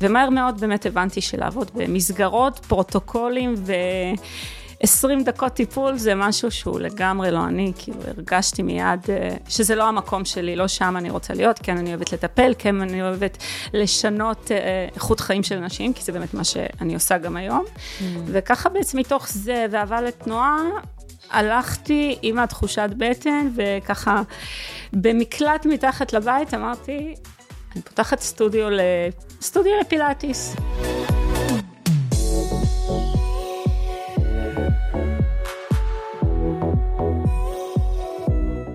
ומהר מאוד באמת הבנתי שלעבוד במסגרות, פרוטוקולים ו... 20 דקות טיפול זה משהו שהוא לגמרי לא אני, כאילו הרגשתי מיד אה, שזה לא המקום שלי, לא שם אני רוצה להיות, כן אני אוהבת לטפל, כן אני אוהבת לשנות אה, איכות חיים של אנשים, כי זה באמת מה שאני עושה גם היום. Mm. וככה בעצם מתוך זה ואהבה לתנועה, הלכתי עם התחושת בטן, וככה במקלט מתחת לבית אמרתי, אני פותחת סטודיו, סטודיו לפילאטיס.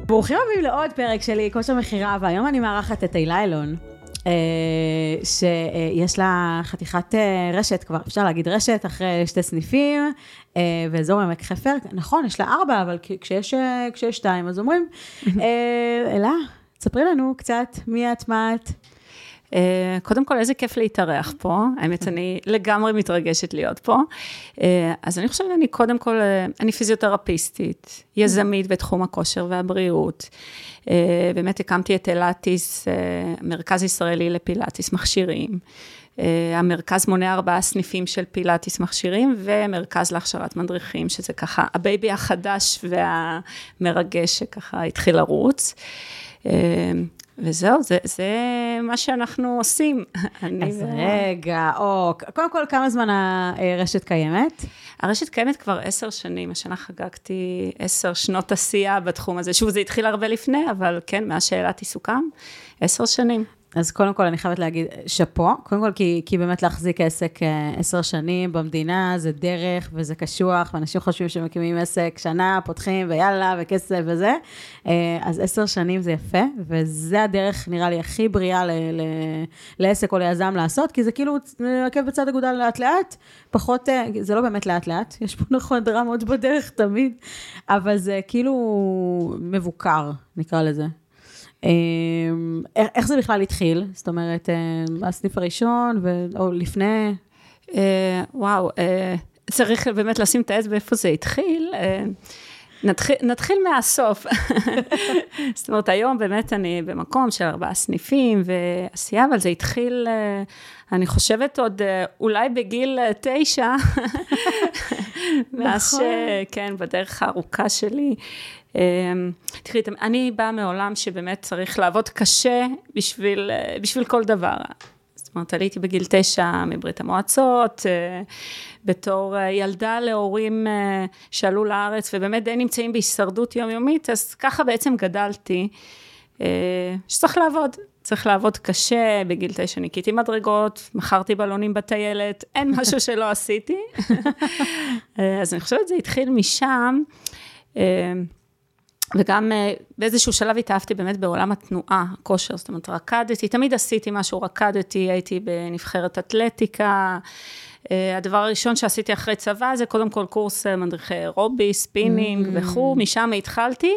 ברוכים הבאים לעוד פרק שלי, כושר מכירה, והיום אני מארחת את אילה אלון. אה, שיש לה חתיכת אה, רשת כבר, אפשר להגיד רשת, אחרי שתי סניפים, אה, באזור עמק חפר, נכון, יש לה ארבע, אבל כשיש, כשיש שתיים, אז אומרים, אלה, ספרי לנו קצת מי את, מה את. אה, קודם כל, איזה כיף להתארח פה. האמת, אני לגמרי מתרגשת להיות פה. אה, אז אני חושבת, אני קודם כל, אה, אני פיזיותרפיסטית, יזמית בתחום הכושר והבריאות. באמת הקמתי את אילטיס, מרכז ישראלי לפילאטיס מכשירים. המרכז מונה ארבעה סניפים של פילאטיס מכשירים ומרכז להכשרת מדריכים, שזה ככה ה baby החדש והמרגש שככה התחיל לרוץ. וזהו, זה, זה מה שאנחנו עושים. אז רגע, או, קודם כל, כמה זמן הרשת קיימת? הרשת קיימת כבר עשר שנים, השנה חגגתי עשר שנות עשייה בתחום הזה. שוב, זה התחיל הרבה לפני, אבל כן, מאז שאלת עיסוקם, עשר שנים. אז קודם כל אני חייבת להגיד שאפו, קודם כל כי, כי באמת להחזיק עסק אה, עשר שנים במדינה זה דרך וזה קשוח, ואנשים חושבים שמקימים עסק שנה, פותחים ויאללה וכסף וזה, אה, אז עשר שנים זה יפה, וזה הדרך נראה לי הכי בריאה ל, ל, לעסק או ליזם לעשות, כי זה כאילו עקב בצד אגודל לאט לאט, פחות, אה, זה לא באמת לאט לאט, יש פה נכון דרמות בדרך תמיד, אבל זה כאילו מבוקר, נקרא לזה. אמ, איך זה בכלל התחיל? זאת אומרת, אה, הסניף הראשון, ו... או לפני? אה, וואו, אה, צריך באמת לשים את האצבע איפה זה התחיל. נתחיל, נתחיל מהסוף. זאת אומרת, היום באמת אני במקום של ארבעה סניפים ועשייה, אבל זה התחיל, אני חושבת עוד אולי בגיל תשע, מאז נכון. שכן, בדרך הארוכה שלי. אמ, תראי, אני באה מעולם שבאמת צריך לעבוד קשה בשביל, אה, בשביל כל דבר. זאת אומרת, עליתי בגיל תשע מברית המועצות, אה, בתור אה, ילדה להורים שעלו לארץ ובאמת די נמצאים בהישרדות יומיומית, אז ככה בעצם גדלתי, שצריך לעבוד. צריך לעבוד קשה, בגיל תשע ניקיתי מדרגות, מכרתי בלונים בטיילת, אין משהו שלא עשיתי. אז אני חושבת שזה התחיל משם. וגם אה, באיזשהו שלב התאהבתי באמת בעולם התנועה, כושר, זאת אומרת רקדתי, תמיד עשיתי משהו, רקדתי, הייתי בנבחרת אתלטיקה. אה, הדבר הראשון שעשיתי אחרי צבא זה קודם כל קורס אה, מדריכי אירובי, ספינינג mm. וכו', משם התחלתי.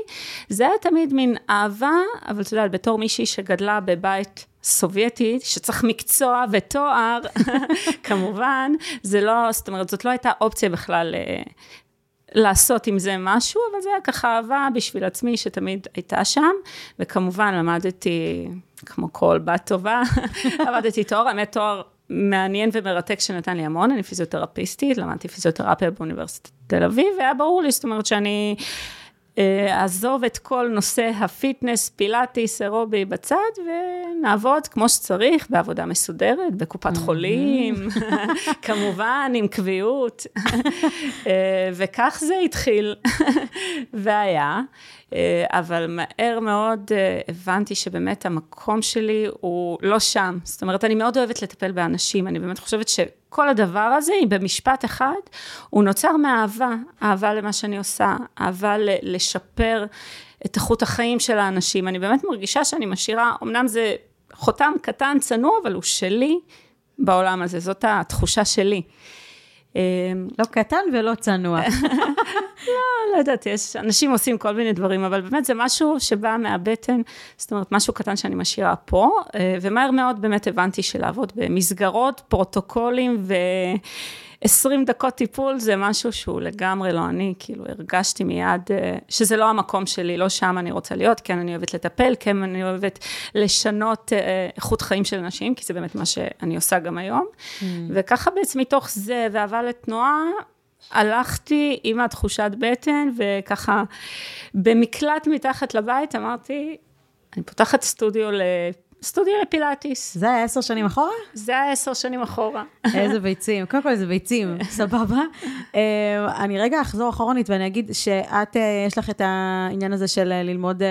זה היה תמיד מין אהבה, אבל אתה יודע, בתור מישהי שגדלה בבית סובייטי, שצריך מקצוע ותואר, כמובן, זה לא, זאת אומרת, זאת לא הייתה אופציה בכלל לעשות עם זה משהו, אבל זה היה ככה אהבה בשביל עצמי שתמיד הייתה שם, וכמובן למדתי, כמו כל בת טובה, למדתי תואר, האמת תואר מעניין ומרתק שנתן לי המון, אני פיזיותרפיסטית, למדתי פיזיותרפיה באוניברסיטת תל אביב, והיה ברור לי, זאת אומרת שאני... אה, אעזוב את כל נושא הפיטנס, פילאטיס, אירובי בצד, ונעבוד כמו שצריך, בעבודה מסודרת, בקופת חולים, כמובן, עם קביעות. אה, וכך זה התחיל, והיה. אה, אבל מהר מאוד הבנתי שבאמת המקום שלי הוא לא שם. זאת אומרת, אני מאוד אוהבת לטפל באנשים, אני באמת חושבת ש... כל הדבר הזה, אם במשפט אחד, הוא נוצר מאהבה, אהבה למה שאני עושה, אהבה לשפר את איכות החיים של האנשים. אני באמת מרגישה שאני משאירה, אמנם זה חותם קטן, צנוע, אבל הוא שלי בעולם הזה, זאת התחושה שלי. אמ, לא קטן ולא צנוע. לא, לא יודעת, יש, אנשים עושים כל מיני דברים, אבל באמת זה משהו שבא מהבטן, זאת אומרת, משהו קטן שאני משאירה פה, אה, ומהר מאוד באמת הבנתי שלעבוד במסגרות, פרוטוקולים ו... 20 דקות טיפול זה משהו שהוא לגמרי לא אני, כאילו הרגשתי מיד אה, שזה לא המקום שלי, לא שם אני רוצה להיות, כן אני אוהבת לטפל, כן אני אוהבת לשנות אה, איכות חיים של אנשים, כי זה באמת מה שאני עושה גם היום. Mm. וככה בעצם מתוך זה ואהבה לתנועה, הלכתי עם התחושת בטן, וככה במקלט מתחת לבית אמרתי, אני פותחת סטודיו סטודיו לפילאטיס. זה היה עשר שנים אחורה? זה היה עשר שנים אחורה. איזה ביצים. קודם כל, איזה ביצים, סבבה. אה, אני רגע אחזור אחרונית ואני אגיד שאת, אה, יש לך את העניין הזה של אה, ללמוד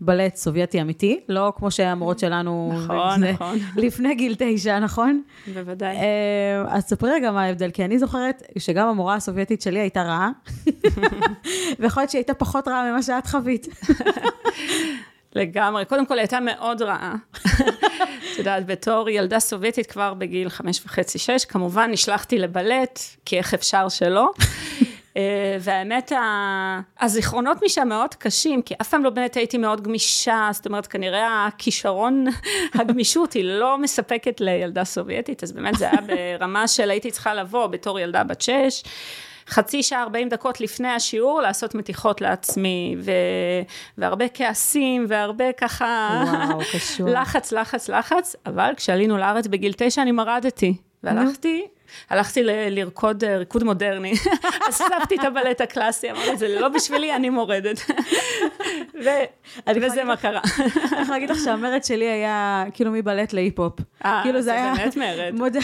בלט סובייטי אמיתי, לא כמו שהמורות שלנו... נכון, נכון. לפני גיל תשע, נכון? בוודאי. אז ספרי רגע מה ההבדל, כי אני זוכרת שגם המורה הסובייטית שלי הייתה רעה, ויכול להיות שהיא הייתה פחות רעה ממה שאת חווית. לגמרי. קודם כל, היא הייתה מאוד רעה. את יודעת, בתור ילדה סובייטית כבר בגיל חמש וחצי, שש, כמובן נשלחתי לבלט, כי איך אפשר שלא. אה, והאמת, הזיכרונות משם מאוד קשים, כי אף פעם לא באמת הייתי מאוד גמישה, זאת אומרת, כנראה הכישרון, הגמישות היא לא מספקת לילדה סובייטית, אז באמת זה היה ברמה של הייתי צריכה לבוא בתור ילדה בת שש. חצי שעה, 40 דקות לפני השיעור, לעשות מתיחות לעצמי, ו... והרבה כעסים, והרבה ככה... וואו, קשור. לחץ, לחץ, לחץ, אבל כשעלינו לארץ בגיל תשע אני מרדתי, והלכתי... הלכתי ל- לרקוד אה, ריקוד מודרני, אספתי את הבלט הקלאסי, אמרתי, זה לא בשבילי, אני מורדת. וזה מה קרה. אני יכולה להגיד לך שהמרד שלי היה כאילו מבלט להיפ-הופ. אה, כאילו זה היה... באמת מרד. מוד...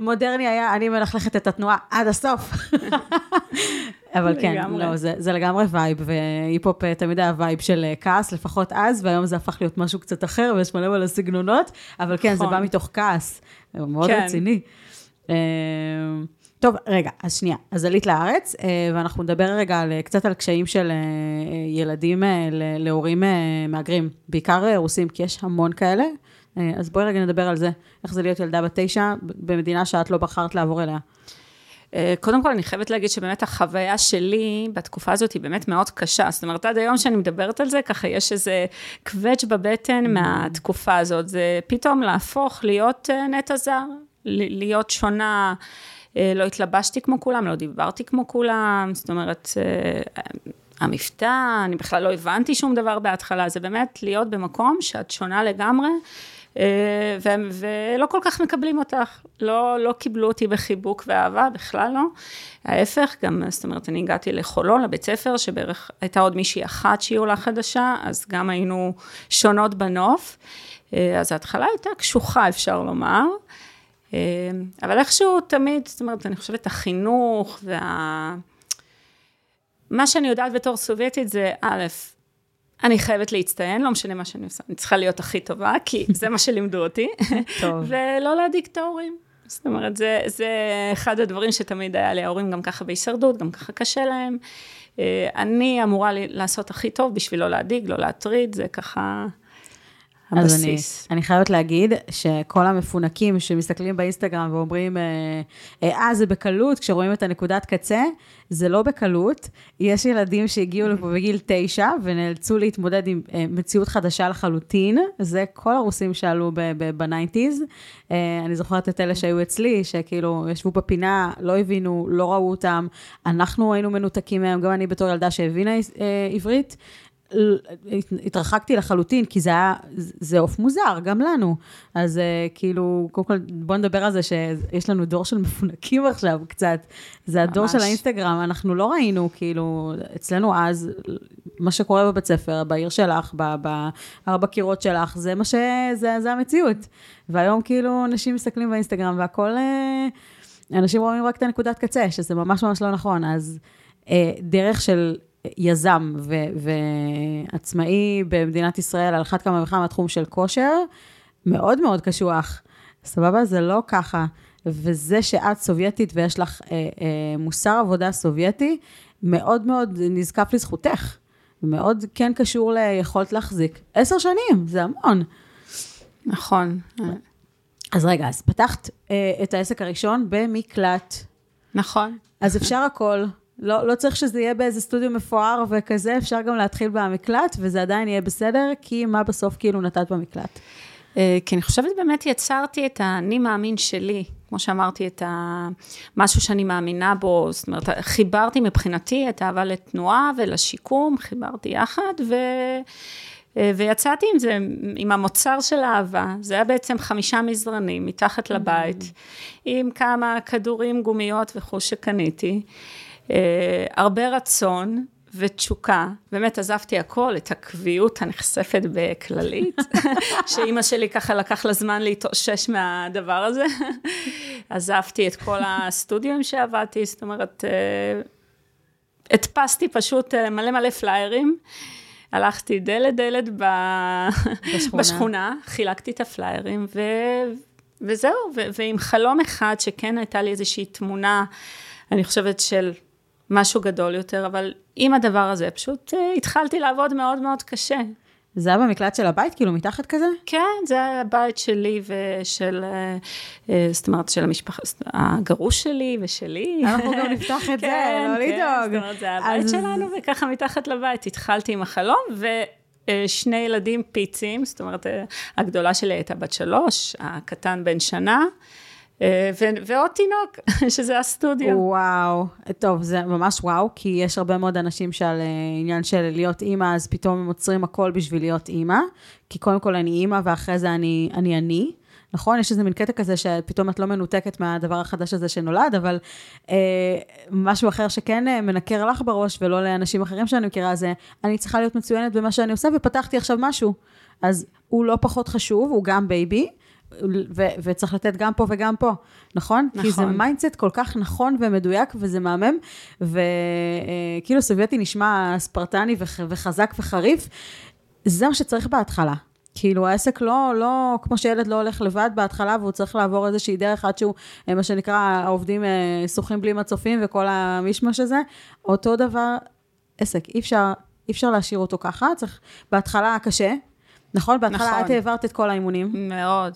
מודרני היה, אני מלכלכת את התנועה עד הסוף. אבל כן. לא, זה, זה לגמרי vibe, והיפ-הופ אה, תמיד היה vibe של כעס, לפחות אז, והיום זה הפך להיות משהו קצת אחר, ויש מלא מלא סגנונות, אבל כן, נכון. זה בא מתוך כעס, מאוד כן. רציני. אה, טוב, רגע, אז שנייה. אז עלית לארץ, אה, ואנחנו נדבר רגע על, קצת על קשיים של אה, ילדים להורים מהגרים, בעיקר רוסים, כי יש המון כאלה. אז בואי רגע נדבר על זה, איך זה להיות ילדה בת תשע במדינה שאת לא בחרת לעבור אליה. קודם כל, אני חייבת להגיד שבאמת החוויה שלי בתקופה הזאת היא באמת מאוד קשה. זאת אומרת, עד היום שאני מדברת על זה, ככה יש איזה קווץ' בבטן mm. מהתקופה הזאת. זה פתאום להפוך להיות נטע זר, להיות שונה, אה, לא התלבשתי כמו כולם, לא דיברתי כמו כולם, זאת אומרת, אה, המבטא, אני בכלל לא הבנתי שום דבר בהתחלה, זה באמת להיות במקום שאת שונה לגמרי. אה, ולא כל כך מקבלים אותך, לא, לא קיבלו אותי בחיבוק ואהבה, בכלל לא. ההפך, גם, זאת אומרת, אני הגעתי לחולון, לבית ספר, שבערך הייתה עוד מישהי אחת שהיא עולה חדשה, אז גם היינו שונות בנוף. אז ההתחלה הייתה קשוחה, אפשר לומר. אה, אבל איכשהו תמיד, זאת אומרת, אני חושבת, החינוך וה... מה שאני יודעת בתור סובייטית זה, א', אני חייבת להצטיין, לא משנה מה שאני עושה, אני צריכה להיות הכי טובה, כי זה מה שלימדו אותי, ולא להדאיג את ההורים. זאת אומרת, זה, זה אחד הדברים שתמיד היה לי, ההורים גם ככה בהישרדות, גם ככה קשה להם. אה, אני אמורה לעשות הכי טוב בשביל לא להדאיג, לא להטריד, זה ככה... הבסיס. אז אני, אני חייבת להגיד שכל המפונקים שמסתכלים באינסטגרם ואומרים, אה, אה, אה, זה בקלות, כשרואים את הנקודת קצה, זה לא בקלות. יש ילדים שהגיעו לפה בגיל תשע ונאלצו להתמודד עם אה, מציאות חדשה לחלוטין. זה כל הרוסים שעלו בניינטיז. אני זוכרת את אלה שהיו אצלי, שכאילו ישבו בפינה, לא הבינו, לא ראו אותם. אנחנו היינו מנותקים מהם, גם אני בתור ילדה שהבינה עברית. התרחקתי לחלוטין, כי זה היה, זה עוף מוזר, גם לנו. אז uh, כאילו, קודם כל, בואו נדבר על זה שיש לנו דור של מפונקים עכשיו קצת. זה הדור ממש. של האינסטגרם, אנחנו לא ראינו, כאילו, אצלנו אז, מה שקורה בבית ספר, בעיר שלך, בארבע קירות שלך, זה מה ש... זה, זה המציאות. והיום כאילו, אנשים מסתכלים באינסטגרם והכל, uh, אנשים רואים רק את הנקודת קצה, שזה ממש ממש לא נכון. אז uh, דרך של יזם ו- ועצמאי במדינת ישראל, על אחת כמה וכמה תחום של כושר, מאוד מאוד קשוח. סבבה? זה לא ככה. וזה שאת סובייטית ויש לך אה, אה, מוסר עבודה סובייטי, מאוד מאוד נזקף לזכותך. מאוד כן קשור ליכולת להחזיק. עשר שנים, זה המון. נכון. אז רגע, אז פתחת אה, את העסק הראשון במקלט. נכון. אז אפשר הכל. לא, לא צריך שזה יהיה באיזה סטודיו מפואר וכזה, אפשר גם להתחיל במקלט, וזה עדיין יהיה בסדר, כי מה בסוף כאילו נתת במקלט? אה, כי אני חושבת באמת יצרתי את האני מאמין שלי, כמו שאמרתי, את ה... משהו שאני מאמינה בו, זאת אומרת, חיברתי מבחינתי את האהבה לתנועה ולשיקום, חיברתי יחד, ו... אה, ויצאתי עם זה, עם המוצר של האהבה, זה היה בעצם חמישה מזרנים מתחת לבית, עם כמה כדורים, גומיות וכו' שקניתי, הרבה רצון, ותשוקה, באמת עזבתי הכל, את הקביעות הנחשפת בכללית, שאימא שלי ככה לקח לה זמן להתאושש מהדבר הזה. עזבתי את כל הסטודיו שעבדתי, זאת אומרת, אה, הדפסתי פשוט מלא מלא פליירים. הלכתי דלת דלת ב... בשכונה. בשכונה, חילקתי את הפליירים, ו... וזהו, ו... ועם חלום אחד שכן הייתה לי איזושהי תמונה, אני חושבת של משהו גדול יותר, אבל עם הדבר הזה פשוט uh, התחלתי לעבוד מאוד מאוד קשה. זה היה במקלט של הבית, כאילו מתחת כזה? כן, זה היה הבית שלי ושל, אה, אה, זאת אומרת, של המשפחה, הגרוש שלי ושלי. אנחנו גם נפתח את זה, כן, לא כן, לדאוג. זאת אומרת, זה הבית שלנו, וככה מתחת לבית התחלתי עם החלום, ושני ילדים פיצים, זאת אומרת, הגדולה שלי הייתה בת שלוש, הקטן בן שנה. אה, ועוד תינוק, שזה הסטודיו. וואו, טוב, זה ממש וואו, כי יש הרבה מאוד אנשים שעל אה, עניין של להיות אימא, אז פתאום הם עוצרים הכל בשביל להיות אימא, כי קודם כל אני אימא, ואחרי זה אני אני. אני. נכון? יש איזה מין קטע כזה שפתאום את לא מנותקת מהדבר החדש הזה שנולד, אבל אה, משהו אחר שכן אה, מנקר לך בראש ולא לאנשים אחרים שאני מכירה, זה אני צריכה להיות מצוינת במה שאני עושה, ופתחתי עכשיו משהו. אז הוא לא פחות חשוב, הוא גם baby, ו- וצריך לתת גם פה וגם פה, נכון? נכון. כי זה mindset כל כך נכון ומדויק וזה מהמם, וכאילו סובייטי נשמע ספרטני וח- וחזק וחריף, זה מה שצריך בהתחלה. כאילו העסק לא, לא, כמו שילד לא הולך לבד בהתחלה והוא צריך לעבור איזושהי דרך עד שהוא, אה, מה שנקרא, העובדים אה, שוחים בלי מצופים וכל המישמש הזה, אותו דבר, עסק, אי אפשר, אי אפשר להשאיר אותו ככה, צריך בהתחלה קשה, נכון? בהתחלה נכון. את העברת את כל האימונים. מאוד.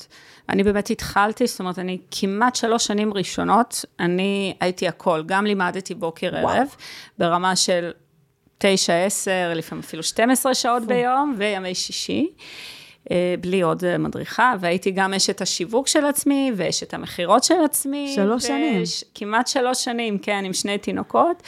אני באמת התחלתי, זאת אומרת, אני כמעט שלוש שנים ראשונות, אני הייתי הכל, גם לימדתי בוקר וואו. ערב, ברמה של תשע, עשר, לפעמים אפילו 12 שעות ביום, וימי שישי. אה, בלי עוד מדריכה, והייתי גם אשת השיווק של עצמי, ואשת המכירות של עצמי. שלוש שנים. כמעט שלוש שנים, כן, עם שני תינוקות.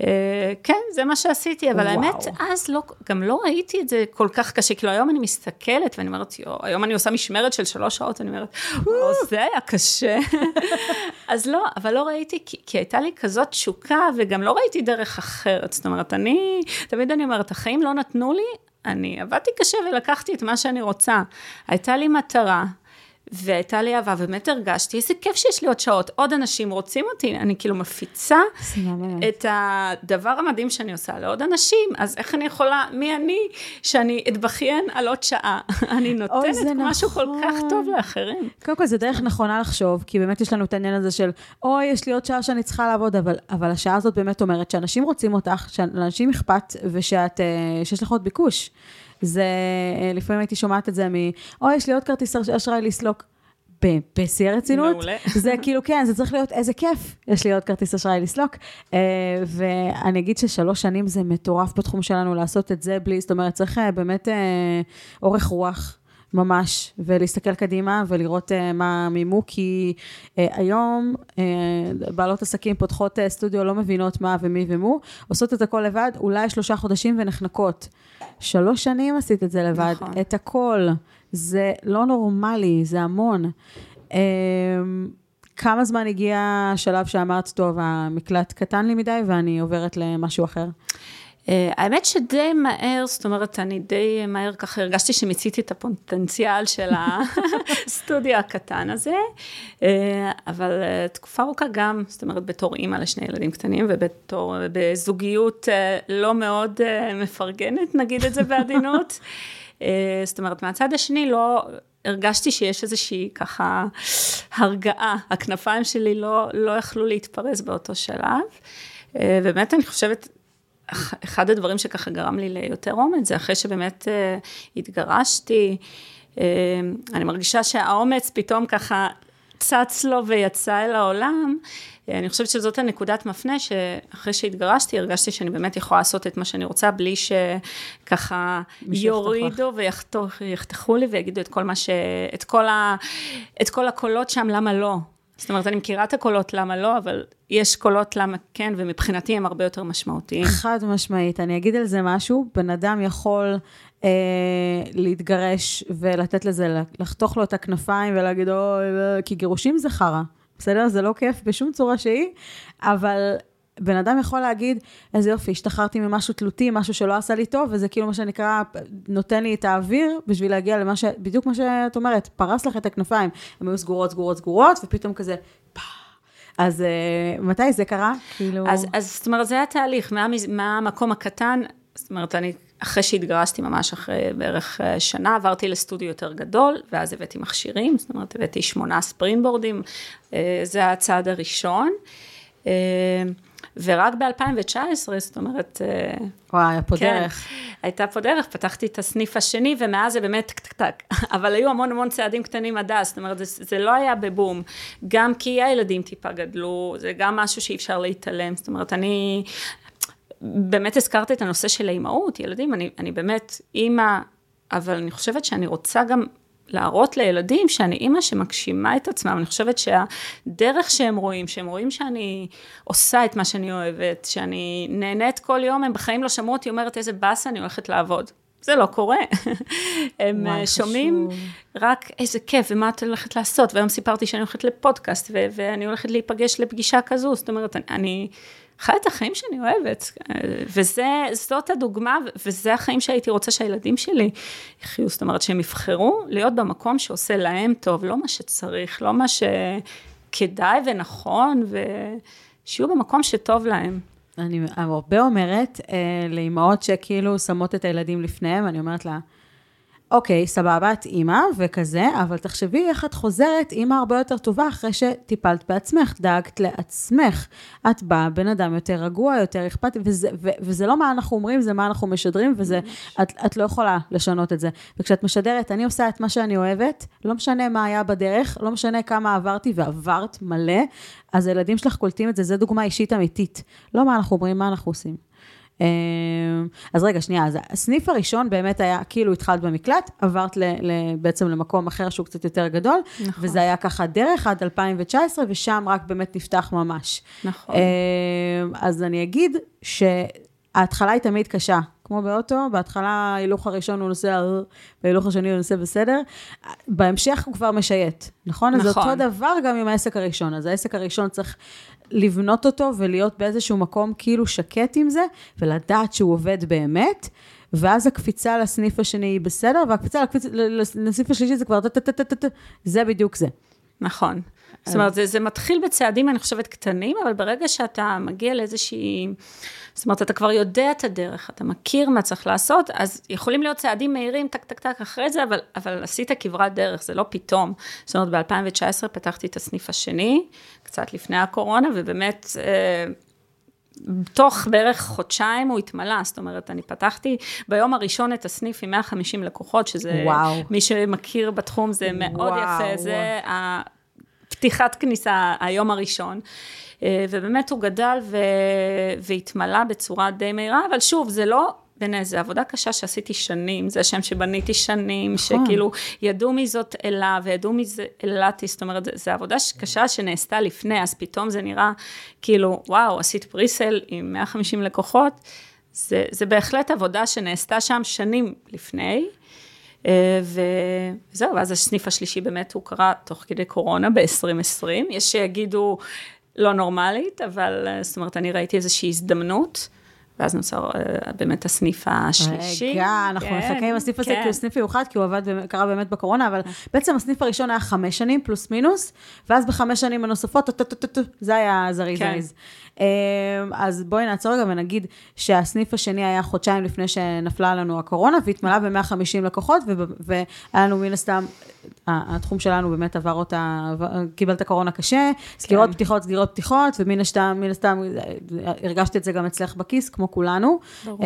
אה, כן, זה מה שעשיתי, אבל וואו. האמת, אז לא, גם לא ראיתי את זה כל כך קשה, כאילו היום אני מסתכלת ואני אומרת, יו, היום אני עושה משמרת של שלוש שעות, אני אומרת, וואו, זה היה קשה. אז לא, אבל לא ראיתי, כי, כי הייתה לי כזאת תשוקה, וגם לא ראיתי דרך אחרת, זאת אומרת, אני, תמיד אני אומרת, החיים לא נתנו לי, אני עבדתי קשה ולקחתי את מה שאני רוצה. הייתה לי מטרה, והייתה לי אהבה, ובאמת הרגשתי, איזה כיף שיש לי עוד שעות, עוד אנשים רוצים אותי, אני כאילו מפיצה את הדבר המדהים שאני עושה לעוד אנשים, אז איך אני יכולה, מי אני, שאני אתבכיין על עוד שעה? אני נותנת משהו כל כך נכון. טוב לאחרים. קודם כל, זו דרך נכונה לחשוב, כי באמת יש לנו את העניין הזה של, אוי, יש לי עוד שעה שאני צריכה לעבוד, אבל, אבל השעה הזאת באמת אומרת שאנשים רוצים אותך, שאנשים אכפת, ושאת, אה, שיש לך עוד ביקוש. זה, אה, לפעמים הייתי שומעת את זה מ, אוי, יש לי עוד כרטיס אשראי לסלוק. בשיא הרצינות. מעולה. זה כאילו, כן, זה צריך להיות איזה כיף, יש לי עוד כרטיס אשראי לסלוק. Uh, ואני אגיד ששלוש שנים זה מטורף בתחום שלנו לעשות את זה בלי, זאת אומרת, צריך uh, באמת אורך רוח. ממש, ולהסתכל קדימה ולראות uh, מה מימו, כי uh, היום uh, בעלות עסקים פותחות uh, סטודיו, לא מבינות מה ומי ומו, עושות את הכל לבד, אולי שלושה חודשים ונחנקות. שלוש שנים עשית את זה לבד, נכון. את הכל. זה לא נורמלי, זה המון. Um, כמה זמן הגיע השלב שאמרת, טוב, המקלט קטן לי מדי ואני עוברת למשהו אחר? Uh, האמת שדי מהר, זאת אומרת, אני די מהר ככה הרגשתי שמיציתי את הפוטנציאל של הסטודיו הקטן הזה, uh, אבל uh, תקופה ארוכה גם, זאת אומרת, בתור אימא לשני ילדים קטנים ובתור, בזוגיות לא מאוד מפרגנת, נגיד את זה בעדינות. אה, זאת אומרת, מהצד השני לא, הרגשתי שיש איזושהי ככה הרגעה, הכנפיים שלי לא, לא יכלו להתפרס באותו שלב. אה, באמת אני חושבת, אחד הדברים שככה גרם לי ליותר אומץ, זה אחרי שבאמת אה, התגרשתי, אני מרגישה שהאומץ פתאום ככה צץ לו ויצא אל העולם, אני חושבת שזאת הנקודת מפנה, שאחרי שהתגרשתי, הרגשתי שאני באמת יכולה לעשות את מה שאני רוצה, בלי שככה יורידו ויחתכו לי ויגידו את כל מה ש... את כל, ה... את כל הקולות שם, למה לא. זאת אומרת, אני מכירה את הקולות למה לא, אבל יש קולות למה כן, ומבחינתי הם הרבה יותר משמעותיים. חד משמעית. אני אגיד על זה משהו, בן אדם יכול אה, להתגרש ולתת לזה, לחתוך לו את הכנפיים ולהגיד, אוי, לא, כי גירושים זה חרא. בסדר? זה לא כיף בשום צורה שהיא, אבל בן אדם יכול להגיד, איזה יופי, השתחררתי ממשהו תלותי, משהו שלא עשה לי טוב, וזה כאילו מה שנקרא, נותן לי את האוויר בשביל להגיע למה ש... בדיוק מה שאת אומרת, פרס לך את הכנפיים. הן היו סגורות, סגורות, סגורות, ופתאום כזה, אז uh, מתי זה קרה? כאילו... אז, אז זאת אומרת, זה היה תהליך, מהמקום הקטן, זאת אומרת, אני אחרי שהתגרשתי ממש אחרי בערך אה, שנה, עברתי לסטודיו יותר גדול, ואז הבאתי מכשירים, זאת אומרת, הבאתי שמונה ספרינבורדים, אה, זה הצעד הראשון. אה, ורק ב-2019, זאת אומרת... וואי, היה פה כן, דרך. הייתה פה דרך, פתחתי את הסניף השני, ומאז זה באמת טק טק טק. אבל היו המון המון צעדים קטנים עד אז, זאת אומרת, זה, זה לא היה בבום. גם כי הילדים טיפה גדלו, זה גם משהו שאי אפשר להתעלם. זאת אומרת, אני, באמת הזכרת את הנושא של האימהות, ילדים, אני, אני באמת אימא, אבל אני חושבת שאני רוצה גם להראות לילדים שאני אימא שמגשימה את עצמם, אני חושבת שהדרך שהם רואים, שהם רואים שאני עושה את מה שאני אוהבת, שאני נהנית כל יום, הם בחיים לא שמעו אותי אומרת איזה באסה אני הולכת לעבוד. זה לא קורה. הם וואי, שומעים חשוב. רק איזה כיף ומה את הולכת לעשות, והיום סיפרתי שאני הולכת לפודקאסט ו- ואני הולכת להיפגש לפגישה כזו, זאת אומרת, אני, חי את החיים שאני אוהבת, וזאת הדוגמה, וזה החיים שהייתי רוצה שהילדים שלי יחיו, זאת אומרת שהם יבחרו להיות במקום שעושה להם טוב, לא מה שצריך, לא מה שכדאי ונכון, ושיהיו במקום שטוב להם. אני הרבה אומרת אה, לאימהות שכאילו שמות את הילדים לפניהם, אני אומרת לה, אוקיי, סבבה, את אימא וכזה, אבל תחשבי איך את חוזרת אימא הרבה יותר טובה אחרי שטיפלת בעצמך, דאגת לעצמך. את באה בן אדם יותר רגוע, יותר אכפתי, וזה, ו, וזה לא מה אנחנו אומרים, זה מה אנחנו משדרים, וזה, את, את לא יכולה לשנות את זה. וכשאת משדרת, אני עושה את מה שאני אוהבת, לא משנה מה היה בדרך, לא משנה כמה עברתי, ועברת מלא, אז הילדים שלך קולטים את זה, זו דוגמה אישית אמיתית. לא מה אנחנו אומרים, מה אנחנו עושים. אמ, אז רגע, שנייה, אז הסניף הראשון באמת היה, כאילו התחלת במקלט, עברת ל, ל, בעצם למקום אחר שהוא קצת יותר גדול, נכון. וזה היה ככה דרך עד 2019, ושם רק באמת נפתח ממש. נכון. אמ, אז אני אגיד שההתחלה היא תמיד קשה. כמו באוטו, בהתחלה ההילוך הראשון הוא נוסע, בהילוך השני הוא נוסע בסדר, בהמשך הוא כבר משייט, נכון? נכון. אז אותו דבר גם עם העסק הראשון. אז העסק הראשון צריך לבנות אותו ולהיות באיזשהו מקום כאילו שקט עם זה, ולדעת שהוא עובד באמת. ואז הקפיצה לסניף השני היא בסדר, והקפיצה לסניף השלישי זה כבר טה-טה-טה-טה, זה בדיוק זה. נכון. זאת אומרת, זה, זה מתחיל בצעדים, אני חושבת, קטנים, אבל ברגע שאתה מגיע לאיזושהי... זאת אומרת, אתה כבר יודע את הדרך, אתה מכיר מה צריך לעשות, אז יכולים להיות צעדים מהירים, טק, טק, טק, אחרי זה, אבל, אבל עשית כברת דרך, זה לא פתאום. זאת אומרת, ב-2019 פתחתי את הסניף השני, קצת לפני הקורונה, ובאמת... אה, תוך בערך חודשיים הוא התמלא, זאת אומרת, אני פתחתי ביום הראשון את הסניף עם 150 לקוחות, שזה, וואו. מי שמכיר בתחום, זה מאוד וואו. יפה, זה פתיחת כניסה, היום הראשון. אה, ובאמת הוא גדל ו... והתמלא בצורה די מהירה, אבל שוב, זה לא בעיניי, זו עבודה קשה שעשיתי שנים, זה שם שבניתי שנים, נכון. שכאילו ידעו מי זאת אלה וידעו מי זה אלתי, זאת אומרת, זו עבודה קשה שנעשתה לפני, אז פתאום זה נראה כאילו, וואו, עשית פריסל עם 150 לקוחות, זה, זה בהחלט עבודה שנעשתה שם שנים לפני. אה, וזהו, ואז הסניף השלישי באמת הוא קרה תוך כדי קורונה ב-2020. יש שיגידו לא נורמלית, אבל אה, זאת אומרת, אני ראיתי איזושהי הזדמנות. ואז נוצר אה, באמת הסניף השלישי. רגע, אנחנו כן, נחכה עם הסניף הזה, כן. כי הוא סניף מיוחד, כי הוא עבד, קרה באמת בקורונה, אבל בעצם הסניף הראשון היה חמש שנים, פלוס מינוס, ואז בחמש שנים הנוספות, זה היה זריז כן. זריז. אמ, אז בואי נעצור רגע ונגיד שהסניף השני היה חודשיים לפני שנפלה לנו הקורונה, והתמלא ב-150 לקוחות, והיה לנו מן הסתם התחום שלנו באמת עבר אותה, קיבל את הקורונה קשה, סגירות כן. פתיחות, סגירות פתיחות, ומן הסתם, מן הסתם, הרגשתי את זה גם אצלך בכיס, כמו כולנו. ברור.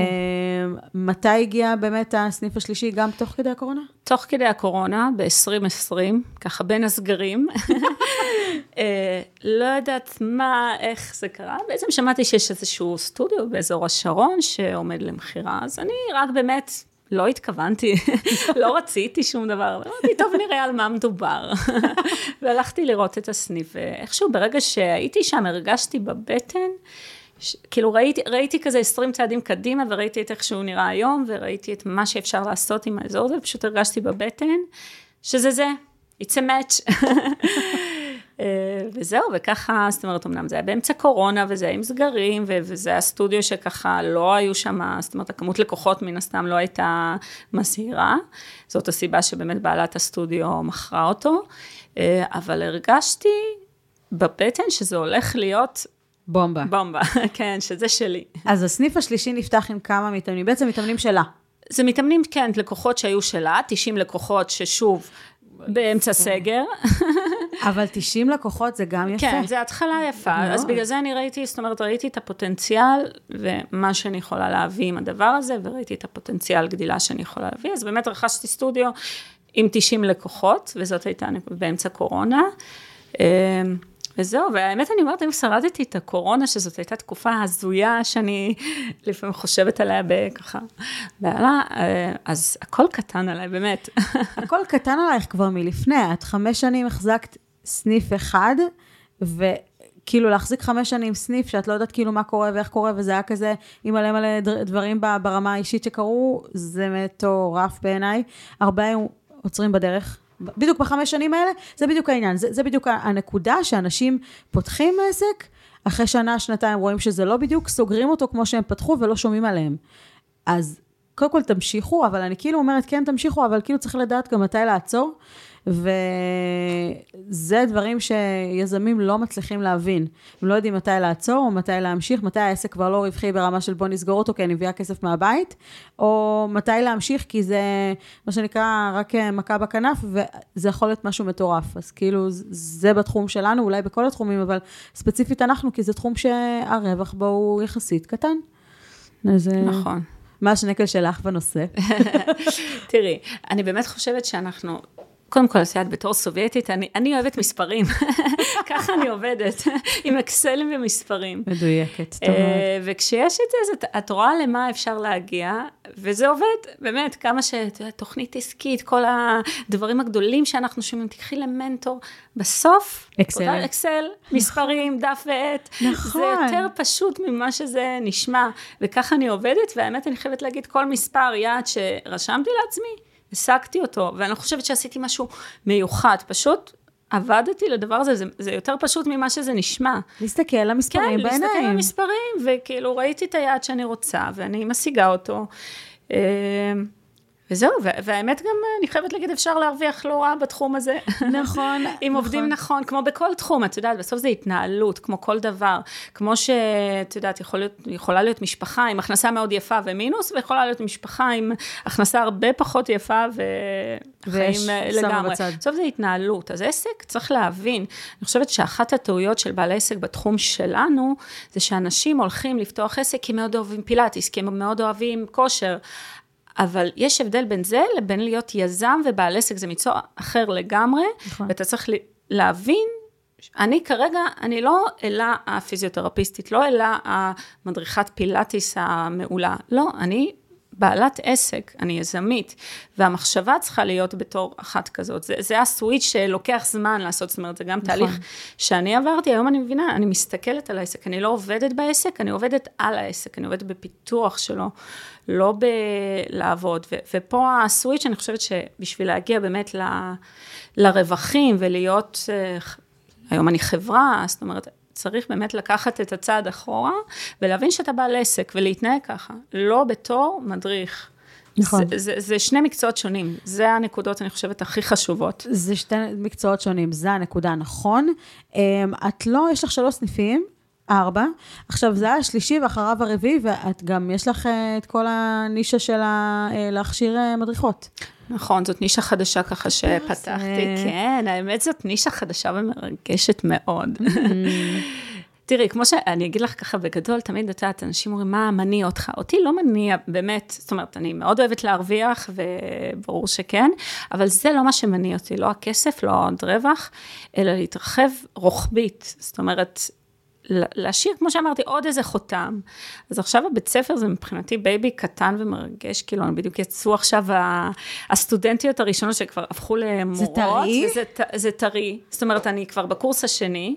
מתי הגיע באמת הסניף השלישי, גם תוך כדי הקורונה? תוך כדי הקורונה, ב-2020, ככה בין הסגרים. לא יודעת מה, איך זה קרה, בעצם שמעתי שיש איזשהו סטודיו באזור השרון שעומד למכירה, אז אני רק באמת לא התכוונתי, לא רציתי שום דבר, אמרתי, טוב, נראה על מה מדובר. והלכתי לראות את הסניף, ואיכשהו ברגע שהייתי שם, הרגשתי בבטן, ש... כאילו ראיתי, ראיתי כזה 20 צעדים קדימה, וראיתי את איך שהוא נראה היום, וראיתי את מה שאפשר לעשות עם האזור הזה, ופשוט הרגשתי בבטן, שזה זה, it's a match. אה, וזהו, וככה, זאת אומרת, אמנם זה היה באמצע קורונה, וזה היה עם סגרים, וזה היה סטודיו שככה לא היו שם, זאת אומרת, הכמות לקוחות מן הסתם לא הייתה מזהירה. זאת הסיבה שבאמת בעלת הסטודיו מכרה אותו, אה, אבל הרגשתי בבטן שזה הולך להיות בומבה. בומבה, כן, שזה שלי. אז הסניף השלישי נפתח עם כמה מתאמנים? בעצם מתאמנים שלה. זה מתאמנים, כן, לקוחות שהיו שלה, 90 לקוחות ששוב, באמצע סגר. אבל 90 לקוחות זה גם יפה. כן, זה התחלה יפה. אז בגלל זה אני ראיתי, זאת אומרת, ראיתי את הפוטנציאל ומה שאני יכולה להביא עם הדבר הזה, וראיתי את הפוטנציאל גדילה שאני יכולה להביא. אז באמת רכשתי סטודיו עם 90 לקוחות, וזאת הייתה באמצע קורונה. וזהו, והאמת אני אומרת, אם שרדתי את הקורונה, שזאת הייתה תקופה הזויה שאני לפעמים חושבת עליה בככה, בעלה, אה, אז הכל קטן עליי, באמת. הכל קטן עלייך כבר מלפני, את חמש שנים החזקת סניף אחד, וכאילו להחזיק חמש שנים סניף שאת לא יודעת כאילו מה קורה ואיך קורה, וזה היה כזה עם מלא מלא דברים ברמה האישית שקרו, זה מטורף בעיניי. הרבה היו עוצרים בדרך. בדיוק בחמש שנים האלה, זה בדיוק העניין, זה, זה בדיוק הנקודה שאנשים פותחים עסק, אחרי שנה, שנתיים רואים שזה לא בדיוק, סוגרים אותו כמו שהם פתחו ולא שומעים עליהם. אז קודם כל תמשיכו, אבל אני כאילו אומרת, כן תמשיכו, אבל כאילו צריך לדעת גם מתי לעצור, וזה דברים שיזמים לא מצליחים להבין. הם לא יודעים מתי לעצור, או מתי להמשיך, מתי העסק כבר לא רווחי ברמה של בוא נסגור אותו כי אני מביאה כסף מהבית, או מתי להמשיך כי זה מה שנקרא רק מכה בכנף, וזה יכול להיות משהו מטורף. אז כאילו, זה בתחום שלנו, אולי בכל התחומים, אבל ספציפית אנחנו, כי זה תחום שהרווח בו הוא יחסית קטן. אז... נכון. מה השנקל שלך בנושא? תראי, אני באמת חושבת שאנחנו, קודם כל, את יודעת, בתור סובייטית, אני, אני אוהבת מספרים. ככה אני עובדת, עם אקסלים ומספרים. מדויקת, טוב מאוד. וכשיש את זה, את, את רואה למה אפשר להגיע, וזה עובד, באמת, כמה ש... תוכנית עסקית, כל הדברים הגדולים שאנחנו שומעים, תקחי למנטור, בסוף, אקסל, אקסל מספרים, דף ועט. נכון. זה יותר פשוט ממה שזה נשמע, וככה אני עובדת, והאמת, אני חייבת להגיד, כל מספר יעד שרשמתי לעצמי, השגתי אותו, ואני לא חושבת שעשיתי משהו מיוחד, פשוט עבדתי לדבר הזה, זה, זה יותר פשוט ממה שזה נשמע. להסתכל על המספרים כן, בעיניים. כן, להסתכל על המספרים, וכאילו ראיתי את היעד שאני רוצה, ואני משיגה אותו. וזהו, והאמת גם, אני חייבת להגיד, אפשר להרוויח לא רע בתחום הזה. נכון, אם עובדים נכון, כמו בכל תחום, את יודעת, בסוף זה התנהלות, כמו כל דבר. כמו שאת יודעת, יכול להיות, יכולה להיות משפחה עם הכנסה מאוד יפה ומינוס, ויכולה להיות משפחה עם הכנסה הרבה פחות יפה וחיים לגמרי. בסוף זה התנהלות. אז עסק, צריך להבין. אני חושבת שאחת הטעויות של בעלי עסק בתחום שלנו, זה שאנשים הולכים לפתוח עסק כי הם מאוד אוהבים פילאטיס, כי הם מאוד אוהבים כושר. אבל יש הבדל בין זה לבין להיות יזם ובעל עסק, זה מקצוע אחר לגמרי, נכון. ואתה צריך להבין, אני כרגע, אני לא אלה הפיזיותרפיסטית, לא אלה המדריכת פילאטיס המעולה, לא, אני בעלת עסק, אני יזמית, והמחשבה צריכה להיות בתור אחת כזאת. זה, זה הסוויץ' שלוקח זמן לעשות, זאת אומרת, זה גם נכון. תהליך שאני עברתי, היום אני מבינה, אני מסתכלת על העסק, אני לא עובדת בעסק, אני עובדת על העסק, אני עובדת בפיתוח שלו, לא בלעבוד. ו, ופה הסוויץ', אני חושבת שבשביל להגיע באמת ל, לרווחים ולהיות, אה, היום אני חברה, זאת אומרת, צריך באמת לקחת את הצעד אחורה, ולהבין שאתה בעל עסק, ולהתנהג ככה, לא בתור מדריך. נכון. זה, זה, זה שני מקצועות שונים, זה הנקודות, אני חושבת, הכי חשובות. זה שתי מקצועות שונים, זה הנקודה, נכון. אמ, את לא, יש לך שלוש סניפים, ארבע. עכשיו, זה היה השלישי ואחריו הרביעי, ואת גם, יש לך אה, את כל הנישה של ה- אה, להכשיר אה, מדריכות. נכון, זאת נישה חדשה ככה שפתחתי, כן, האמת זאת נישה חדשה ומרגשת מאוד. תראי, כמו שאני אגיד לך ככה בגדול, תמיד את יודעת, אנשים אומרים, מה מניע אותך? אותי לא מניע, באמת, זאת אומרת, אני מאוד אוהבת להרוויח, וברור שכן, אבל זה לא מה שמניע אותי, לא הכסף, לא עוד רווח, אלא להתרחב רוחבית. זאת אומרת, להשאיר, כמו שאמרתי, עוד איזה חותם. אז עכשיו הבית ספר זה מבחינתי baby קטן ומרגש, כאילו, הם בדיוק יצאו עכשיו הסטודנטיות הראשונות שכבר הפכו למורות. זה טרי? זה טרי. זאת אומרת, אני כבר בקורס השני,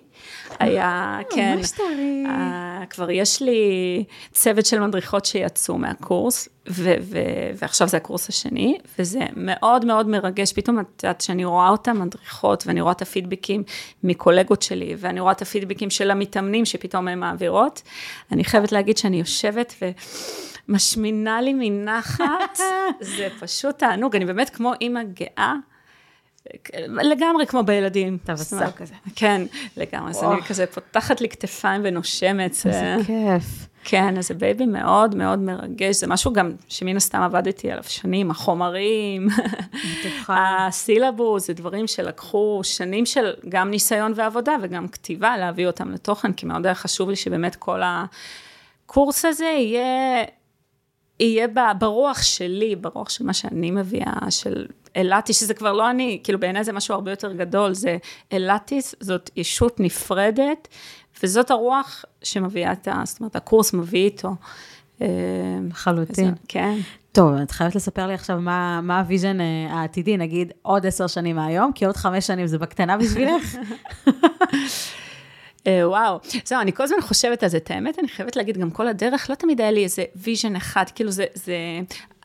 היה, כן. ממש טרי. Uh, כבר יש לי צוות של מדריכות שיצאו מהקורס, ו- ו- ועכשיו זה הקורס השני, וזה מאוד מאוד מרגש, פתאום את יודעת שאני רואה אותן מדריכות, ואני רואה את הפידבקים מקולגות שלי, ואני רואה את הפידבקים של המתאמנים שפתאום הן מעבירות. אני חייבת להגיד שאני יושבת ומשמינה לי מנחת, זה פשוט תענוג, אני באמת כמו אימא גאה. לגמרי כמו בילדים. אתה בשר כזה. כן, לגמרי, אז אני כזה פותחת לי כתפיים ונושמת. איזה כיף. כן, אז זה baby מאוד מאוד מרגש, זה משהו גם שמן הסתם עבדתי עליו שנים, החומרים, הסילבוס, זה דברים שלקחו שנים של גם ניסיון ועבודה וגם כתיבה, להביא אותם לתוכן, כי מאוד היה חשוב לי שבאמת כל הקורס הזה יהיה, יהיה ברוח שלי, ברוח של מה שאני מביאה, של אילטיס, שזה כבר לא אני, כאילו בעיניי זה משהו הרבה יותר גדול, זה אילטיס, זאת ישות נפרדת, וזאת הרוח שמביאה את ה... זאת אומרת, הקורס מביא איתו. לחלוטין. כן. טוב, את חייבת לספר לי עכשיו מה, מה ה vision העתידי, נגיד עוד עשר שנים מהיום, כי עוד חמש שנים זה בקטנה בשבילך. וואו, זהו, אני כל הזמן חושבת על זה, את האמת, אני חייבת להגיד, גם כל הדרך, לא תמיד היה לי איזה vision אחד, כאילו זה, זה,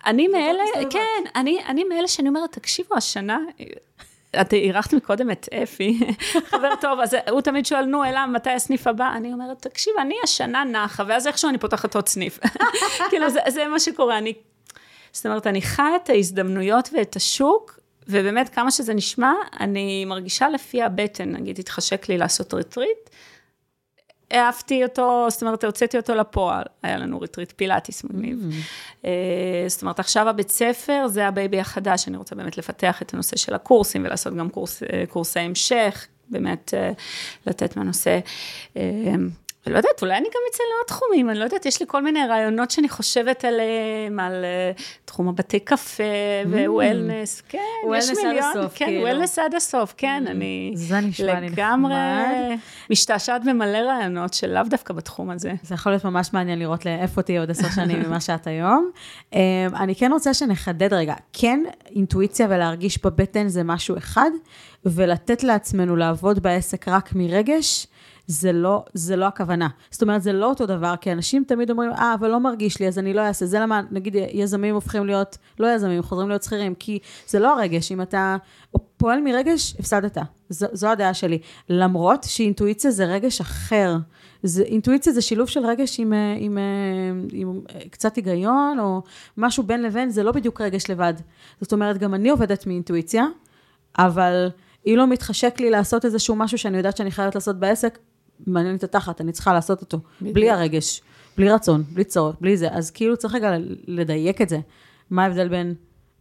אני מאלה, כן, אני, אני מאלה שאני אומרת, תקשיבו, השנה, את אירחת מקודם את אפי, חבר טוב, אז הוא תמיד שואל, נו, אלה, מתי הסניף הבא? אני אומרת, תקשיב, אני השנה נחה, ואז איכשהו אני פותחת עוד סניף. כאילו, זה, זה מה שקורה, אני, זאת אומרת, אני חיה את ההזדמנויות ואת השוק, ובאמת, כמה שזה נשמע, אני מרגישה לפי הבטן, נגיד, התחשק לי לעשות retreat, העפתי אותו, זאת אומרת, הוצאתי אותו לפועל, היה לנו retreat פילאטיס מגניב. Mm. זאת אומרת, עכשיו הבית ספר, זה ה baby החדש, אני רוצה באמת לפתח את הנושא של הקורסים, ולעשות גם קורס, קורסי המשך, באמת לתת מהנושא. ולא יודעת, אולי אני גם אצא לעוד תחומים, אני לא יודעת, יש לי כל מיני רעיונות שאני חושבת עליהם, על תחום הבתי קפה ו wellness, כן, יש מיליון, כן, wellness עד הסוף, כן, אני לגמרי משתעשעת במלא רעיונות של לאו דווקא בתחום הזה. זה יכול להיות ממש מעניין לראות איפה תהיה עוד עשר שנים ממה שאת היום. אני כן רוצה שנחדד רגע, כן, אינטואיציה ולהרגיש בבטן זה משהו אחד, ולתת לעצמנו לעבוד בעסק רק מרגש, זה לא, זה לא הכוונה. זאת אומרת, זה לא אותו דבר, כי אנשים תמיד אומרים, אה, אבל לא מרגיש לי, אז אני לא אעשה. זה למה, נגיד, יזמים הופכים להיות, לא יזמים, חוזרים להיות שכירים, כי זה לא הרגש. אם אתה פועל מרגש, הפסדת. זו, זו הדעה שלי. למרות שאינטואיציה זה רגש אחר. זה, אינטואיציה זה שילוב של רגש עם, עם, עם, עם קצת היגיון, או משהו בין לבין, זה לא בדיוק רגש לבד. זאת אומרת, גם אני עובדת מאינטואיציה, אבל... אם לא מתחשק לי לעשות איזשהו משהו שאני יודעת שאני חייבת לעשות בעסק, מעניין לי את התחת, אני צריכה לעשות אותו. בדיוק. בלי הרגש, בלי רצון, בלי צורך, בלי זה. אז כאילו צריך רגע לדייק את זה. מה ההבדל בין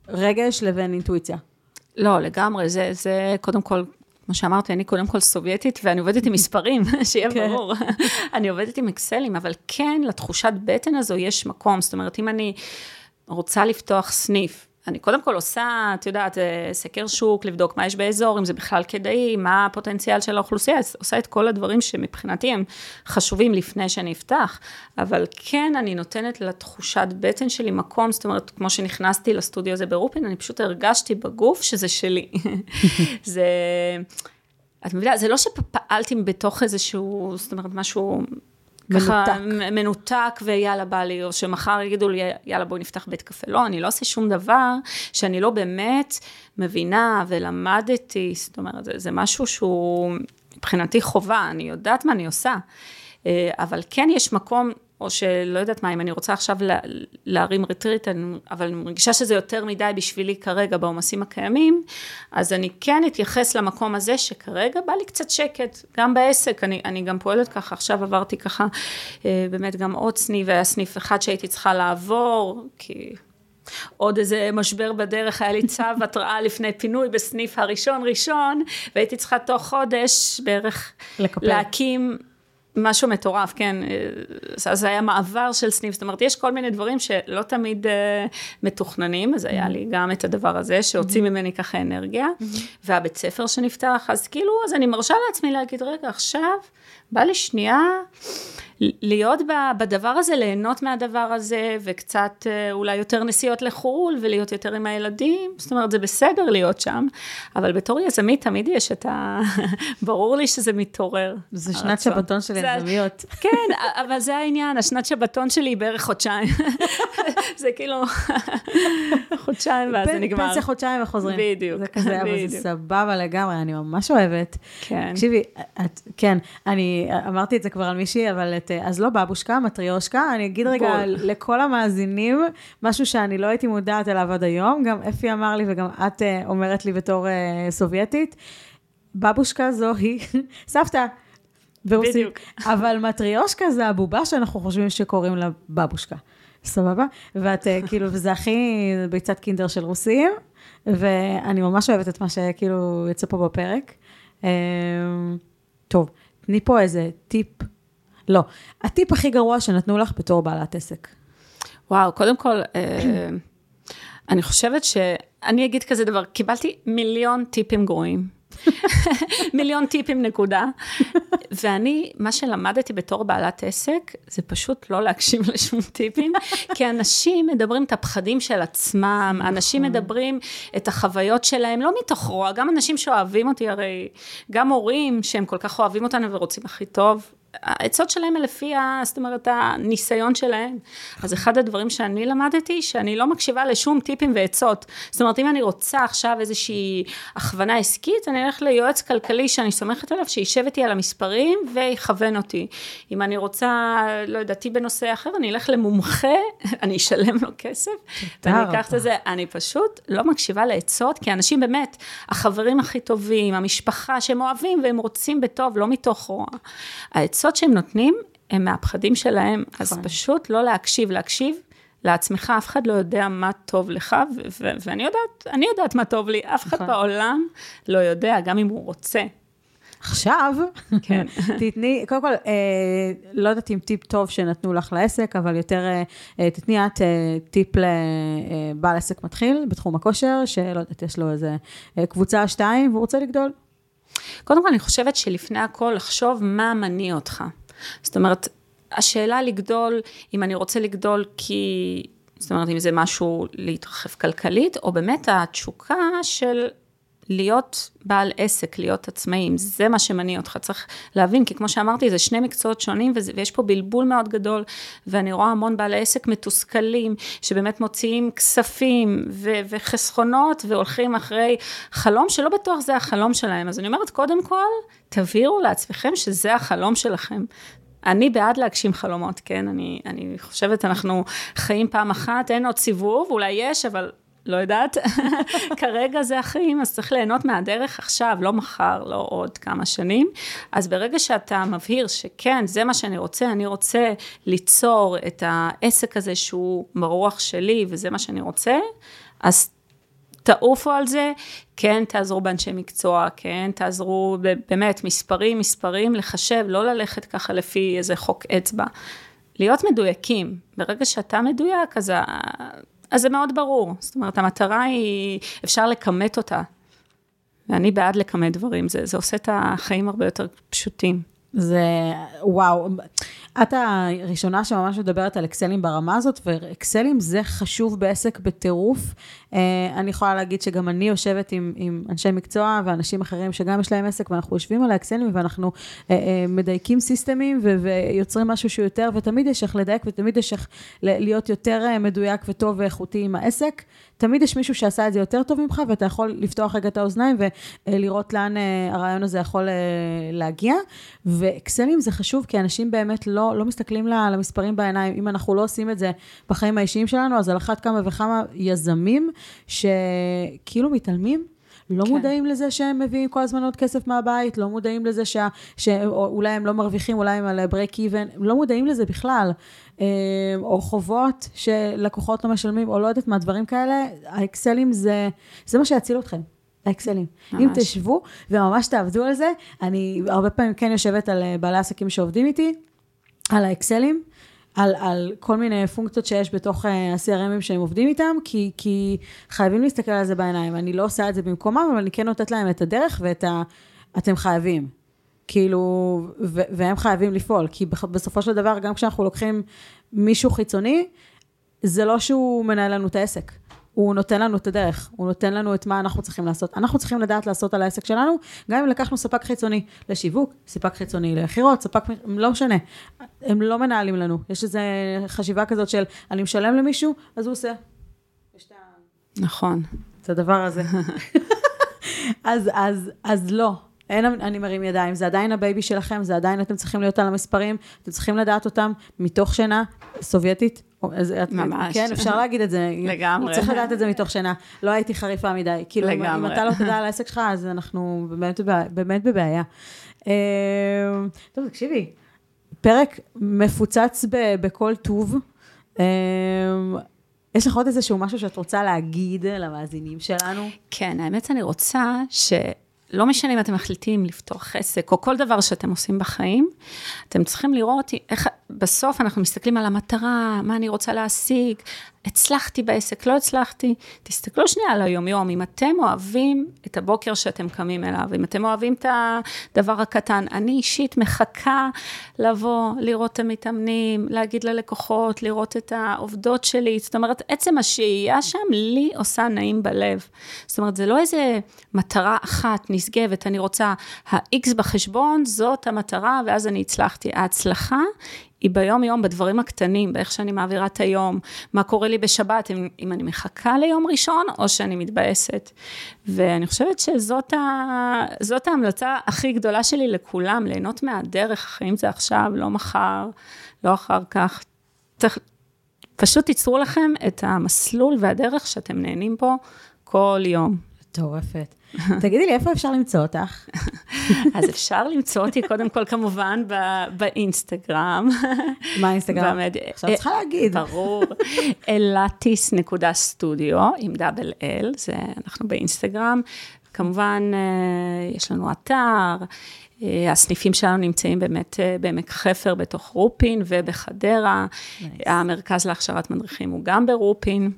רגש לבין אינטואיציה? לא, לגמרי, זה, זה קודם כל, כמו שאמרתי, אני קודם כל סובייטית, ואני עובדת עם מספרים, שיהיה כן. ברור. אני עובדת עם אקסלים, אבל כן, לתחושת בטן הזו יש מקום. זאת אומרת, אם אני רוצה לפתוח סניף, אני קודם כל עושה, את יודעת, סקר שוק, לבדוק מה יש באזור, אם זה בכלל כדאי, מה הפוטנציאל של האוכלוסייה, עושה את כל הדברים שמבחינתי הם חשובים לפני שאני אפתח, אבל כן, אני נותנת לתחושת בטן שלי מקום, זאת אומרת, כמו שנכנסתי לסטודיו הזה ברופין, אני פשוט הרגשתי בגוף שזה שלי. זה... את מבינה, זה לא שפעלתי בתוך איזשהו, זאת אומרת, משהו ככה מנותק ויאללה בא לי, או שמחר יגידו לי יאללה בואי נפתח בית קפה. לא, אני לא עושה שום דבר שאני לא באמת מבינה ולמדתי, זאת אומרת, זה, זה משהו שהוא מבחינתי חובה, אני יודעת מה אני עושה. אבל כן יש מקום או שלא יודעת מה, אם אני רוצה עכשיו לה, להרים רטריט, אבל אני מרגישה שזה יותר מדי בשבילי כרגע בעומסים הקיימים, אז אני כן אתייחס למקום הזה שכרגע בא לי קצת שקט, גם בעסק, אני, אני גם פועלת ככה, עכשיו עברתי ככה אה, באמת גם עוד סניף, והיה סניף אחד שהייתי צריכה לעבור, כי עוד איזה משבר בדרך, היה לי צו התראה לפני פינוי בסניף הראשון ראשון, והייתי צריכה תוך חודש בערך לקפל. להקים משהו מטורף, כן, אז זה היה מעבר של סניף, זאת אומרת, יש כל מיני דברים שלא תמיד uh, מתוכננים, אז היה לי גם את הדבר הזה, שהוציא ממני ככה אנרגיה, והבית ספר שנפתח, אז כאילו, אז אני מרשה לעצמי להגיד, רגע, עכשיו, בא לי שנייה להיות בדבר הזה, ליהנות מהדבר הזה, וקצת אה, אולי יותר נסיעות לחו"ל, ולהיות יותר עם הילדים, זאת אומרת, זה בסדר להיות שם, אבל בתור יזמית תמיד יש את ה... ברור לי שזה מתעורר. זה שנת שבתון של יזמיות. כן, אבל זה העניין, השנת שבתון שלי היא בערך חודשיים. זה כאילו חודשיים ואז זה נגמר. פנסיה חודשיים וחוזרים. בדיוק. זה כזה, אבל זה סבבה לגמרי, אני ממש אוהבת. כן. תקשיבי, כן, אני אמרתי את זה כבר על מישהי, אבל את, אז לא בבושקה, מטריושקה, אני אגיד רגע בול. לכל המאזינים, משהו שאני לא הייתי מודעת אליו עד היום, גם אפי אמר לי וגם את אה, אומרת לי בתור אה, סובייטית, בבושקה זו היא סבתא. ברוסית. בדיוק. אבל מטריושקה זה הבובה שאנחנו חושבים שקוראים לה בבושקה. סבבה? ואת אה, כאילו, וזה הכי ביצת קינדר של רוסים, ואני ממש אוהבת את מה שכאילו יוצא פה בפרק. טוב, תני פה איזה טיפ. לא, הטיפ הכי גרוע שנתנו לך בתור בעלת עסק. וואו, קודם כל, אה, אני חושבת ש... אני אגיד כזה דבר, קיבלתי מיליון טיפים גרועים. מיליון טיפים נקודה. ואני, מה שלמדתי בתור בעלת עסק, זה פשוט לא להקשיב לשום טיפים, כי אנשים מדברים את הפחדים של עצמם, אנשים נכון. מדברים את החוויות שלהם, לא מתוך רוע, גם אנשים שאוהבים אותי, הרי גם הורים שהם כל כך אוהבים אותנו ורוצים הכי טוב, העצות שלהם לפי, זאת אומרת, הניסיון שלהם. אז אחד הדברים שאני למדתי, שאני לא מקשיבה לשום טיפים ועצות. זאת אומרת, אם אני רוצה עכשיו איזושהי הכוונה עסקית, אני אלך ליועץ כלכלי שאני סומכת עליו, שישב איתי על המספרים ויכוון אותי. אם אני רוצה, לא יודעתי בנושא אחר, אני אלך למומחה, אני אשלם לו כסף, ואני אקח את זה. אני פשוט לא מקשיבה לעצות, כי אנשים באמת, החברים הכי טובים, המשפחה שהם אוהבים והם רוצים בטוב, לא מתוך רוע. העצות העצות שהם נותנים, הם מהפחדים שלהם, אז נכון. פשוט לא להקשיב, להקשיב לעצמך, אף אחד לא יודע מה טוב לך, ואני יודעת, אני יודעת מה טוב לי, אף אחד נכון. בעולם לא יודע, גם אם הוא רוצה. עכשיו, כן. תתני, קודם כל, אה, לא יודעת אם טיפ טוב שנתנו לך לעסק, אבל יותר אה, אה תתני את אה, טיפ לבעל אה, עסק מתחיל בתחום הכושר, שלא יודעת, יש לו איזה אה, קבוצה שתיים והוא רוצה לגדול. קודם כל, אני חושבת שלפני הכל, לחשוב מה מניע אותך. זאת אומרת, השאלה לגדול, אם אני רוצה לגדול כי, זאת אומרת, אם זה משהו להתרחב כלכלית, או באמת התשוקה של להיות בעל עסק, להיות עצמאי, זה מה שמניע אותך, צריך להבין, כי כמו שאמרתי, זה שני מקצועות שונים, וזה, ויש פה בלבול מאוד גדול, ואני רואה המון בעלי עסק מתוסכלים, שבאמת מוציאים כספים ו- וחסכונות, והולכים אחרי חלום שלא בטוח זה החלום שלהם. אז אני אומרת, קודם כל, תבהירו לעצמכם שזה החלום שלכם. אני בעד להגשים חלומות, כן? אני, אני חושבת, אנחנו חיים פעם אחת, אין עוד סיבוב, אולי יש, אבל לא יודעת, כרגע זה החיים, אז צריך ליהנות מהדרך עכשיו, לא מחר, לא עוד כמה שנים. אז ברגע שאתה מבהיר שכן, זה מה שאני רוצה, אני רוצה ליצור את העסק הזה שהוא ברוח שלי, וזה מה שאני רוצה, אז תעופו על זה, כן תעזרו באנשי מקצוע, כן תעזרו באמת מספרים, מספרים, לחשב, לא ללכת ככה לפי איזה חוק אצבע. להיות מדויקים, ברגע שאתה מדויק, אז אז זה מאוד ברור. זאת אומרת, המטרה היא, אפשר לכמת אותה. ואני בעד לכמת דברים, זה, זה עושה את החיים הרבה יותר פשוטים. זה, וואו, את הראשונה שממש מדברת על אקסלים ברמה הזאת, ואקסלים זה חשוב בעסק בטירוף. אה, אני יכולה להגיד שגם אני יושבת עם, עם אנשי מקצוע ואנשים אחרים שגם יש להם עסק, ואנחנו יושבים על האקסלים ואנחנו אה, אה, מדייקים סיסטמים ו- ויוצרים משהו שהוא יותר, ותמיד יש איך לדייק ותמיד יש איך להיות יותר מדויק וטוב ואיכותי עם העסק. תמיד יש מישהו שעשה את זה יותר טוב ממך, ואתה יכול לפתוח רגע את האוזניים ולראות לאן הרעיון הזה יכול להגיע. ואקסלים זה חשוב, כי אנשים באמת לא, לא מסתכלים למספרים בעיניים. אם אנחנו לא עושים את זה בחיים האישיים שלנו, אז על אחת כמה וכמה יזמים שכאילו מתעלמים לא כן. מודעים לזה שהם מביאים כל הזמן עוד כסף מהבית, לא מודעים לזה שה, שאולי הם לא מרוויחים, אולי הם על break even, לא מודעים לזה בכלל. אה, או חובות שלקוחות לא משלמים, או לא יודעת מה, דברים כאלה, האקסלים זה, זה מה שיציל אתכם. האקסלים. ממש. אם תשבו וממש תעבדו על זה, אני הרבה פעמים כן יושבת על אה, בעלי עסקים שעובדים איתי, על האקסלים. על, על כל מיני פונקציות שיש בתוך אה, ה-CRMים שהם עובדים איתם, כי, כי חייבים להסתכל על זה בעיניים. אני לא עושה את זה במקומם, אבל אני כן נותנת להם את הדרך ואת ה... אתם חייבים. כאילו, ו- והם חייבים לפעול, כי בסופו של דבר, גם כשאנחנו לוקחים מישהו חיצוני, זה לא שהוא מנהל לנו את העסק. הוא נותן לנו את הדרך, הוא נותן לנו את מה אנחנו צריכים לעשות. אנחנו צריכים לדעת לעשות על העסק שלנו, גם אם לקחנו ספק חיצוני לשיווק, ספק חיצוני למכירות, ספק, לא משנה. הם לא מנהלים לנו. יש איזו חשיבה כזאת של, אני משלם למישהו, אז הוא עושה. נכון. את הדבר הזה. אז, אז, אז לא, אין אני מרים ידיים, זה עדיין ה baby שלכם, זה עדיין אתם צריכים להיות על המספרים, אתם צריכים לדעת אותם מתוך שינה סובייטית. ממש. כן, אפשר להגיד את זה. לגמרי. צריך לדעת את זה מתוך שינה. לא הייתי חריפה מדי. כאילו, לגמרי. אם אתה לא תדע על העסק שלך, אז אנחנו באמת, באמת בבעיה. אמ, טוב, תקשיבי, פרק מפוצץ בכל טוב. אמ, יש לך עוד איזשהו משהו שאת רוצה להגיד למאזינים שלנו? כן, האמת אני רוצה ש... לא משנה אם אתם מחליטים לפתוח עסק, או כל דבר שאתם עושים בחיים, אתם צריכים לראות איך, בסוף אנחנו מסתכלים על המטרה, מה אני רוצה להשיג, הצלחתי בעסק, לא הצלחתי. תסתכלו שנייה על היומיום, אם אתם אוהבים את הבוקר שאתם קמים אליו, אם אתם אוהבים את הדבר הקטן, אני אישית מחכה לבוא, לראות את המתאמנים, להגיד ללקוחות, לראות את העובדות שלי, זאת אומרת, עצם השהייה שם לי עושה נעים בלב. זאת אומרת, זה לא איזה מטרה אחת נשגבת, אני רוצה ה-X בחשבון, זאת המטרה, ואז אני הצלחתי. ההצלחה היא ביום-יום, בדברים הקטנים, באיך שאני מעבירה את היום, מה קורה לי בשבת, אם, אם אני מחכה ליום ראשון, או שאני מתבאסת. ואני חושבת שזאת ה, ההמלצה הכי גדולה שלי לכולם, ליהנות מהדרך, החיים זה עכשיו, לא מחר, לא אחר כך. צריך, פשוט תיצרו לכם את המסלול והדרך שאתם נהנים פה כל יום. מטורפת. תגידי לי, איפה אפשר למצוא אותך? אז אפשר למצוא אותי קודם כל כמובן באינסטגרם. מה האינסטגרם? עכשיו צריכה להגיד. ברור. אלטיס.סטודיו עם דאבל אל, זה אנחנו באינסטגרם. כמובן, אה, יש לנו אתר. אה, הסניפים שלנו נמצאים באמת אה, בעמק חפר בתוך רופין ובחדרה. Nice. המרכז להכשרת מדריכים הוא גם ברופין.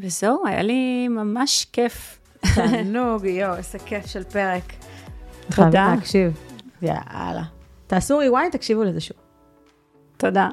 וזהו, היה לי ממש כיף תענוג, יואו, איזה כיף של פרק. תודה. להקשיב. יאללה. תעשו rewind, תקשיבו לזה שוב. תודה.